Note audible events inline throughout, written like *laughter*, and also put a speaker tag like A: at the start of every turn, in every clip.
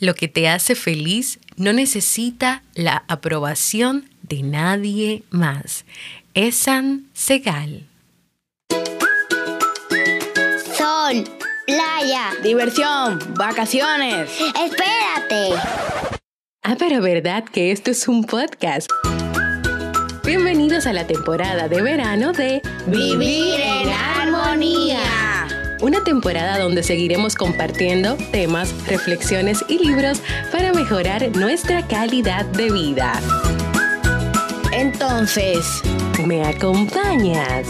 A: Lo que te hace feliz no necesita la aprobación de nadie más. Esan Segal.
B: Sol, playa,
C: diversión, vacaciones.
B: Espérate.
A: Ah, pero verdad que esto es un podcast. Bienvenidos a la temporada de verano de
B: Vivir en Armonía
A: una temporada donde seguiremos compartiendo temas, reflexiones y libros para mejorar nuestra calidad de vida.
C: Entonces,
A: ¿me acompañas?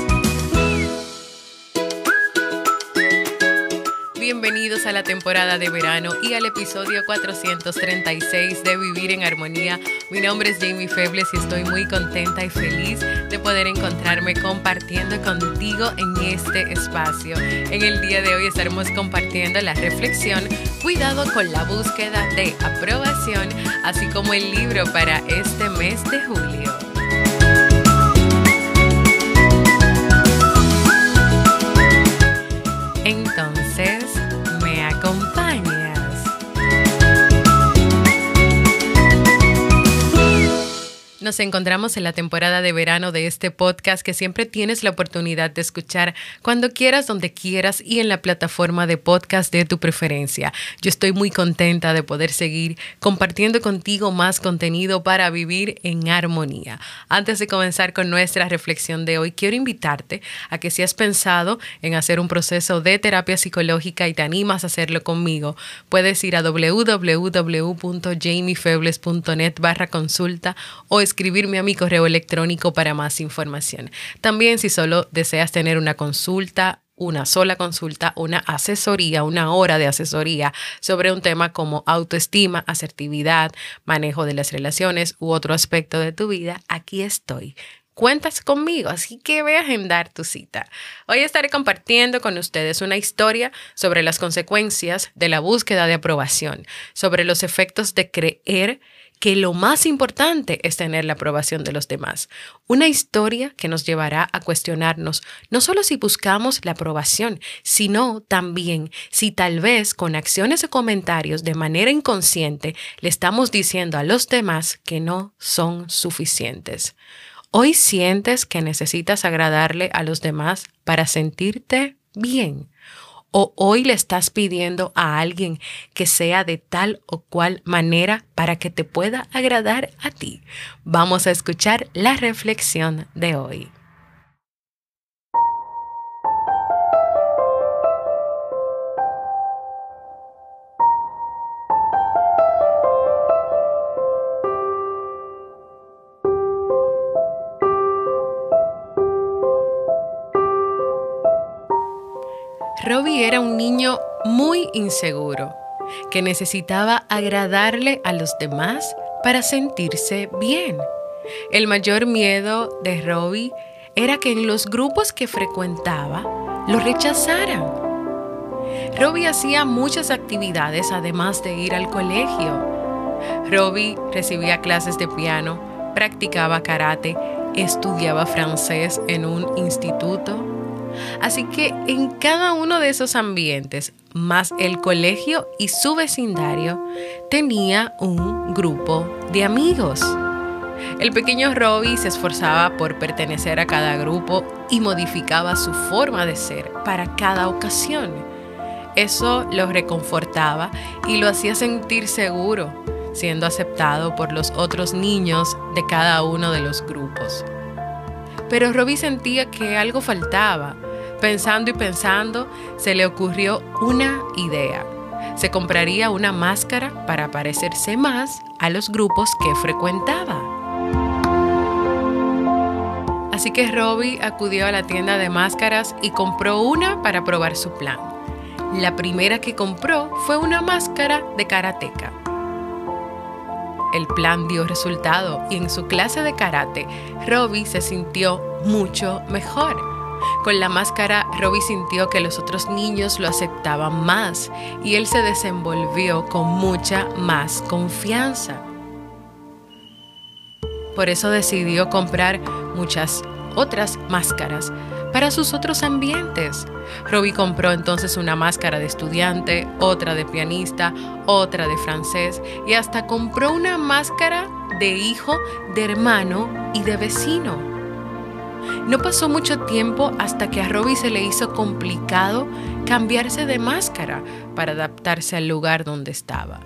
A: Bienvenidos a la temporada de verano y al episodio 436 de Vivir en Armonía. Mi nombre es Jamie Febles y estoy muy contenta y feliz de poder encontrarme compartiendo contigo en este espacio. En el día de hoy estaremos compartiendo la reflexión Cuidado con la búsqueda de aprobación, así como el libro para este mes de julio. Nos encontramos en la temporada de verano de este podcast que siempre tienes la oportunidad de escuchar cuando quieras, donde quieras y en la plataforma de podcast de tu preferencia. Yo estoy muy contenta de poder seguir compartiendo contigo más contenido para vivir en armonía. Antes de comenzar con nuestra reflexión de hoy, quiero invitarte a que si has pensado en hacer un proceso de terapia psicológica y te animas a hacerlo conmigo, puedes ir a www.jamiefebles.net barra consulta o escribirme a mi correo electrónico para más información. También si solo deseas tener una consulta, una sola consulta, una asesoría, una hora de asesoría sobre un tema como autoestima, asertividad, manejo de las relaciones u otro aspecto de tu vida, aquí estoy. Cuentas conmigo, así que ve a agendar tu cita. Hoy estaré compartiendo con ustedes una historia sobre las consecuencias de la búsqueda de aprobación, sobre los efectos de creer que lo más importante es tener la aprobación de los demás. Una historia que nos llevará a cuestionarnos no solo si buscamos la aprobación, sino también si tal vez con acciones o comentarios de manera inconsciente le estamos diciendo a los demás que no son suficientes. Hoy sientes que necesitas agradarle a los demás para sentirte bien o hoy le estás pidiendo a alguien que sea de tal o cual manera para que te pueda agradar a ti. Vamos a escuchar la reflexión de hoy. Robbie era un niño muy inseguro, que necesitaba agradarle a los demás para sentirse bien. El mayor miedo de Robbie era que en los grupos que frecuentaba lo rechazaran. Robbie hacía muchas actividades además de ir al colegio. Robbie recibía clases de piano, practicaba karate, estudiaba francés en un instituto Así que en cada uno de esos ambientes, más el colegio y su vecindario, tenía un grupo de amigos. El pequeño Robbie se esforzaba por pertenecer a cada grupo y modificaba su forma de ser para cada ocasión. Eso lo reconfortaba y lo hacía sentir seguro, siendo aceptado por los otros niños de cada uno de los grupos. Pero Robbie sentía que algo faltaba Pensando y pensando, se le ocurrió una idea. Se compraría una máscara para parecerse más a los grupos que frecuentaba. Así que Robbie acudió a la tienda de máscaras y compró una para probar su plan. La primera que compró fue una máscara de karateca. El plan dio resultado y en su clase de karate, Robbie se sintió mucho mejor. Con la máscara, Robbie sintió que los otros niños lo aceptaban más y él se desenvolvió con mucha más confianza. Por eso decidió comprar muchas otras máscaras para sus otros ambientes. Robbie compró entonces una máscara de estudiante, otra de pianista, otra de francés y hasta compró una máscara de hijo, de hermano y de vecino. No pasó mucho tiempo hasta que a Robbie se le hizo complicado cambiarse de máscara para adaptarse al lugar donde estaba.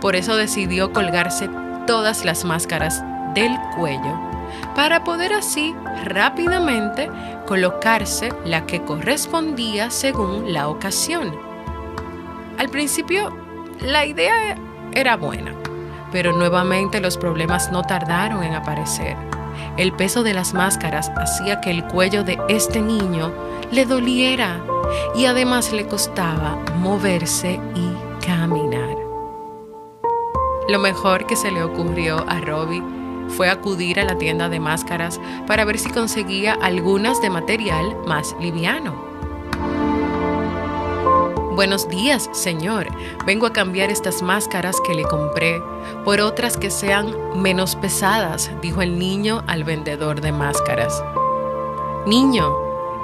A: Por eso decidió colgarse todas las máscaras del cuello para poder así rápidamente colocarse la que correspondía según la ocasión. Al principio, la idea era buena, pero nuevamente los problemas no tardaron en aparecer. El peso de las máscaras hacía que el cuello de este niño le doliera y además le costaba moverse y caminar. Lo mejor que se le ocurrió a Robbie fue acudir a la tienda de máscaras para ver si conseguía algunas de material más liviano. Buenos días, señor. Vengo a cambiar estas máscaras que le compré por otras que sean menos pesadas, dijo el niño al vendedor de máscaras. Niño,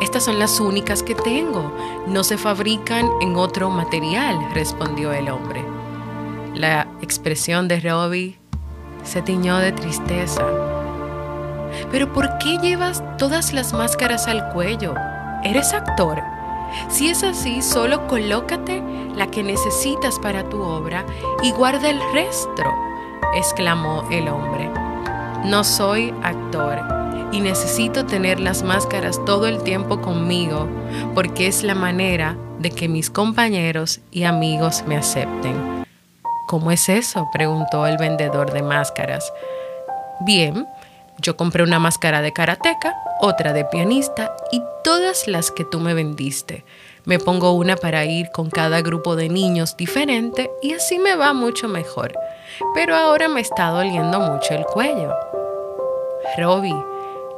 A: estas son las únicas que tengo. No se fabrican en otro material, respondió el hombre. La expresión de Robbie se tiñó de tristeza. Pero ¿por qué llevas todas las máscaras al cuello? ¿Eres actor? Si es así, solo colócate la que necesitas para tu obra y guarda el resto, exclamó el hombre. No soy actor y necesito tener las máscaras todo el tiempo conmigo porque es la manera de que mis compañeros y amigos me acepten. ¿Cómo es eso? preguntó el vendedor de máscaras. Bien, yo compré una máscara de karateca, otra de pianista y todas las que tú me vendiste. Me pongo una para ir con cada grupo de niños diferente y así me va mucho mejor. Pero ahora me está doliendo mucho el cuello. Robbie,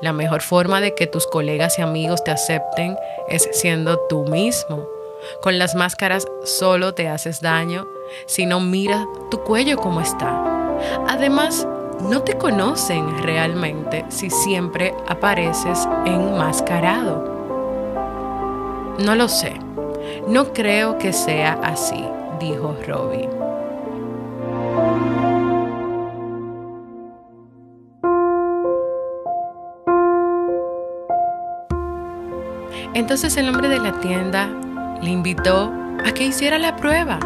A: la mejor forma de que tus colegas y amigos te acepten es siendo tú mismo. Con las máscaras solo te haces daño si no mira tu cuello como está. Además, no te conocen realmente si siempre apareces enmascarado. No lo sé. No creo que sea así, dijo Robbie. Entonces el hombre de la tienda le invitó a que hiciera la prueba.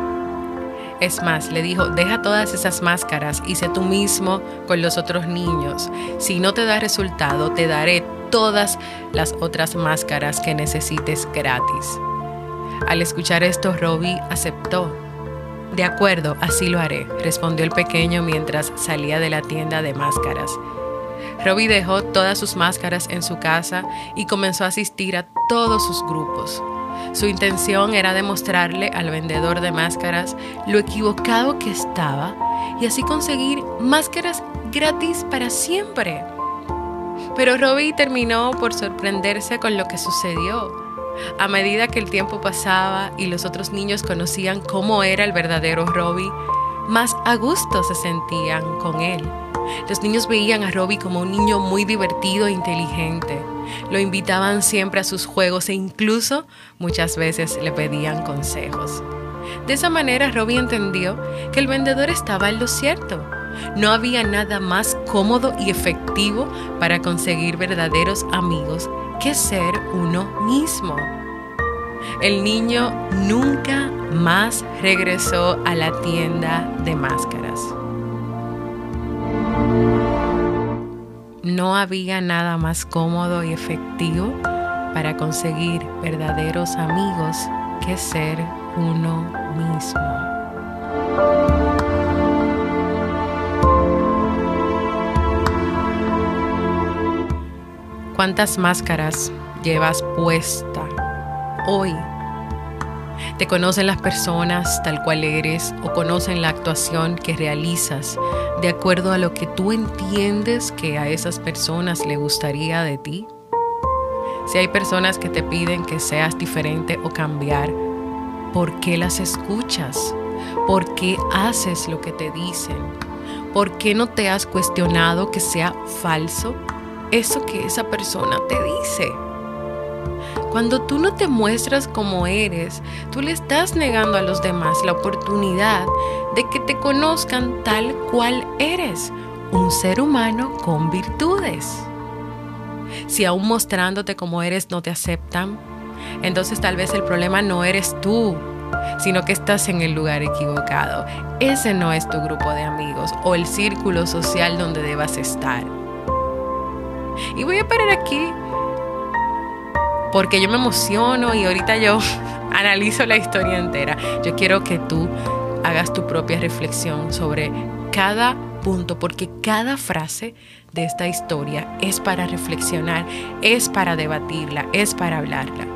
A: Es más, le dijo, deja todas esas máscaras y sé tú mismo con los otros niños. Si no te da resultado, te daré todas las otras máscaras que necesites gratis. Al escuchar esto, Robbie aceptó. De acuerdo, así lo haré, respondió el pequeño mientras salía de la tienda de máscaras. Robbie dejó todas sus máscaras en su casa y comenzó a asistir a todos sus grupos. Su intención era demostrarle al vendedor de máscaras lo equivocado que estaba y así conseguir máscaras gratis para siempre. Pero Robbie terminó por sorprenderse con lo que sucedió. A medida que el tiempo pasaba y los otros niños conocían cómo era el verdadero Robbie, más a gusto se sentían con él. Los niños veían a Robbie como un niño muy divertido e inteligente. Lo invitaban siempre a sus juegos e incluso muchas veces le pedían consejos. De esa manera Robbie entendió que el vendedor estaba en lo cierto. No había nada más cómodo y efectivo para conseguir verdaderos amigos que ser uno mismo. El niño nunca más regresó a la tienda de máscaras. No había nada más cómodo y efectivo para conseguir verdaderos amigos que ser uno mismo. ¿Cuántas máscaras llevas puesta hoy te conocen las personas tal cual eres o conocen la actuación que realizas de acuerdo a lo que tú entiendes que a esas personas le gustaría de ti. Si hay personas que te piden que seas diferente o cambiar, ¿por qué las escuchas? ¿Por qué haces lo que te dicen? ¿Por qué no te has cuestionado que sea falso eso que esa persona te dice? Cuando tú no te muestras como eres, tú le estás negando a los demás la oportunidad de que te conozcan tal cual eres, un ser humano con virtudes. Si aún mostrándote como eres no te aceptan, entonces tal vez el problema no eres tú, sino que estás en el lugar equivocado. Ese no es tu grupo de amigos o el círculo social donde debas estar. Y voy a parar aquí porque yo me emociono y ahorita yo *laughs* analizo la historia entera. Yo quiero que tú hagas tu propia reflexión sobre cada punto, porque cada frase de esta historia es para reflexionar, es para debatirla, es para hablarla.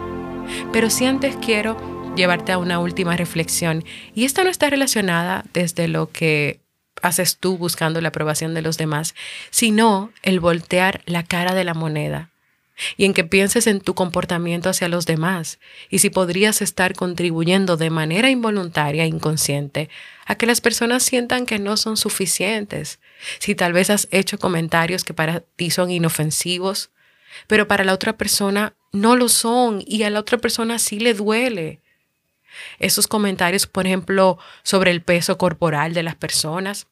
A: Pero si antes quiero llevarte a una última reflexión, y esta no está relacionada desde lo que haces tú buscando la aprobación de los demás, sino el voltear la cara de la moneda y en que pienses en tu comportamiento hacia los demás y si podrías estar contribuyendo de manera involuntaria e inconsciente a que las personas sientan que no son suficientes, si tal vez has hecho comentarios que para ti son inofensivos, pero para la otra persona no lo son y a la otra persona sí le duele. Esos comentarios, por ejemplo, sobre el peso corporal de las personas,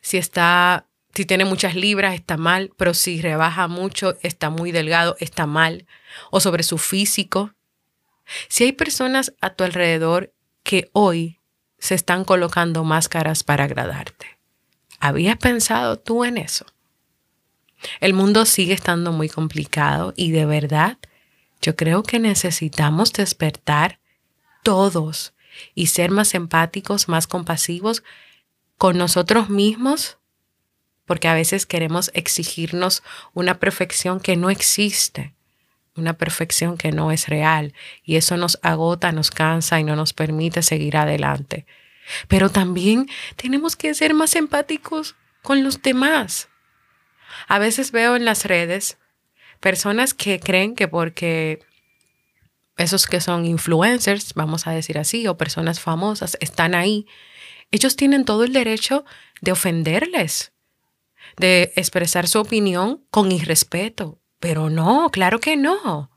A: si está si tiene muchas libras, está mal, pero si rebaja mucho, está muy delgado, está mal. O sobre su físico. Si hay personas a tu alrededor que hoy se están colocando máscaras para agradarte, ¿habías pensado tú en eso? El mundo sigue estando muy complicado y de verdad yo creo que necesitamos despertar todos y ser más empáticos, más compasivos con nosotros mismos porque a veces queremos exigirnos una perfección que no existe, una perfección que no es real, y eso nos agota, nos cansa y no nos permite seguir adelante. Pero también tenemos que ser más empáticos con los demás. A veces veo en las redes personas que creen que porque esos que son influencers, vamos a decir así, o personas famosas, están ahí, ellos tienen todo el derecho de ofenderles de expresar su opinión con irrespeto. Pero no, claro que no.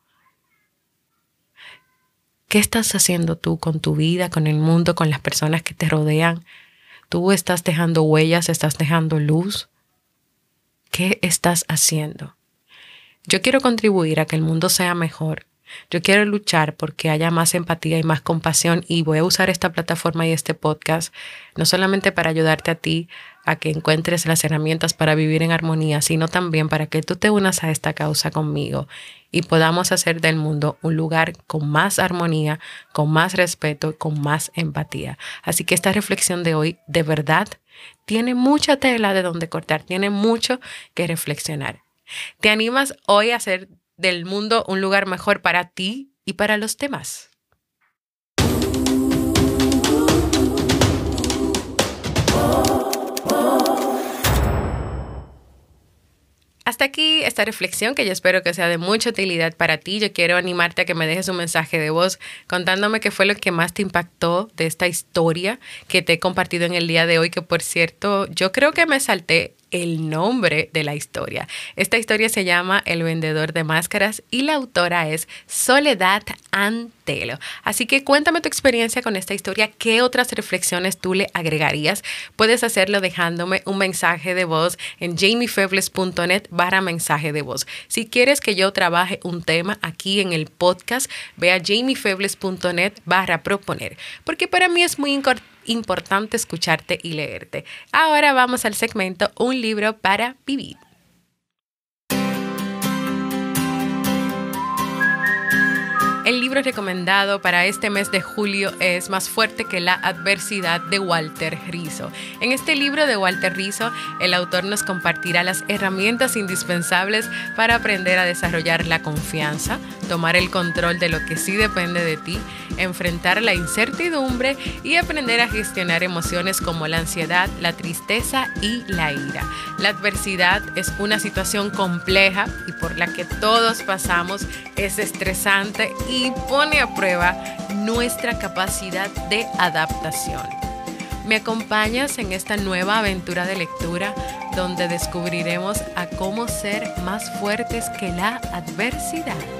A: ¿Qué estás haciendo tú con tu vida, con el mundo, con las personas que te rodean? ¿Tú estás dejando huellas, estás dejando luz? ¿Qué estás haciendo? Yo quiero contribuir a que el mundo sea mejor yo quiero luchar porque haya más empatía y más compasión y voy a usar esta plataforma y este podcast no solamente para ayudarte a ti a que encuentres las herramientas para vivir en armonía, sino también para que tú te unas a esta causa conmigo y podamos hacer del mundo un lugar con más armonía, con más respeto, con más empatía. Así que esta reflexión de hoy de verdad tiene mucha tela de donde cortar, tiene mucho que reflexionar. ¿Te animas hoy a hacer del mundo un lugar mejor para ti y para los demás. Hasta aquí esta reflexión que yo espero que sea de mucha utilidad para ti. Yo quiero animarte a que me dejes un mensaje de voz contándome qué fue lo que más te impactó de esta historia que te he compartido en el día de hoy, que por cierto, yo creo que me salté el nombre de la historia. Esta historia se llama El vendedor de máscaras y la autora es Soledad Antelo. Así que cuéntame tu experiencia con esta historia, qué otras reflexiones tú le agregarías. Puedes hacerlo dejándome un mensaje de voz en jamiefebles.net barra mensaje de voz. Si quieres que yo trabaje un tema aquí en el podcast, ve a jamiefebles.net barra proponer, porque para mí es muy importante importante escucharte y leerte. Ahora vamos al segmento Un libro para vivir. El libro recomendado para este mes de julio es Más fuerte que la adversidad de Walter Rizzo. En este libro de Walter Rizzo, el autor nos compartirá las herramientas indispensables para aprender a desarrollar la confianza, tomar el control de lo que sí depende de ti, enfrentar la incertidumbre y aprender a gestionar emociones como la ansiedad, la tristeza y la ira. La adversidad es una situación compleja y por la que todos pasamos, es estresante y y pone a prueba nuestra capacidad de adaptación. ¿Me acompañas en esta nueva aventura de lectura donde descubriremos a cómo ser más fuertes que la adversidad?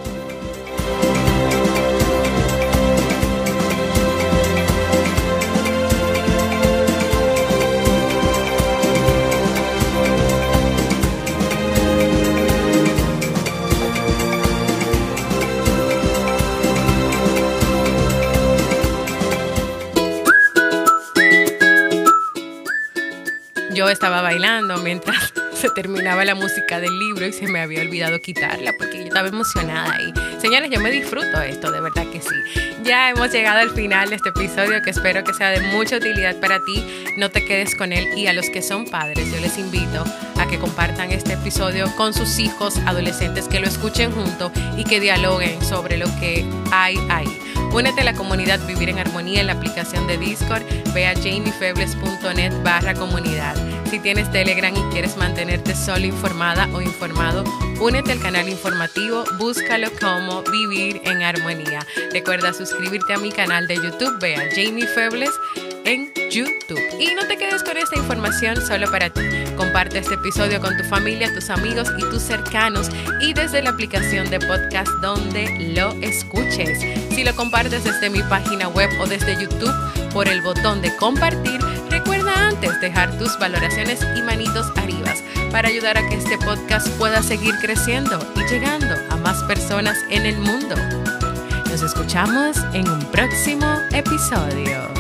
A: Bailando mientras *laughs* se terminaba la música del libro y se me había olvidado quitarla porque yo estaba emocionada y señores, yo me disfruto esto, de verdad que sí. Ya hemos llegado al final de este episodio que espero que sea de mucha utilidad para ti. No te quedes con él y a los que son padres, yo les invito a que compartan este episodio con sus hijos adolescentes, que lo escuchen juntos y que dialoguen sobre lo que hay ahí. Únete a la comunidad Vivir en Armonía en la aplicación de Discord. Ve a jamiefebles.net barra comunidad. Si tienes Telegram y quieres mantenerte solo informada o informado, únete al canal informativo, búscalo como Vivir en Armonía. Recuerda suscribirte a mi canal de YouTube, ve a Jamie en YouTube. Y no te quedes con esta información solo para ti. Comparte este episodio con tu familia, tus amigos y tus cercanos y desde la aplicación de podcast donde lo escuches. Si lo compartes desde mi página web o desde YouTube por el botón de compartir, recuerda antes dejar tus valoraciones y manitos arriba para ayudar a que este podcast pueda seguir creciendo y llegando a más personas en el mundo. Nos escuchamos en un próximo episodio.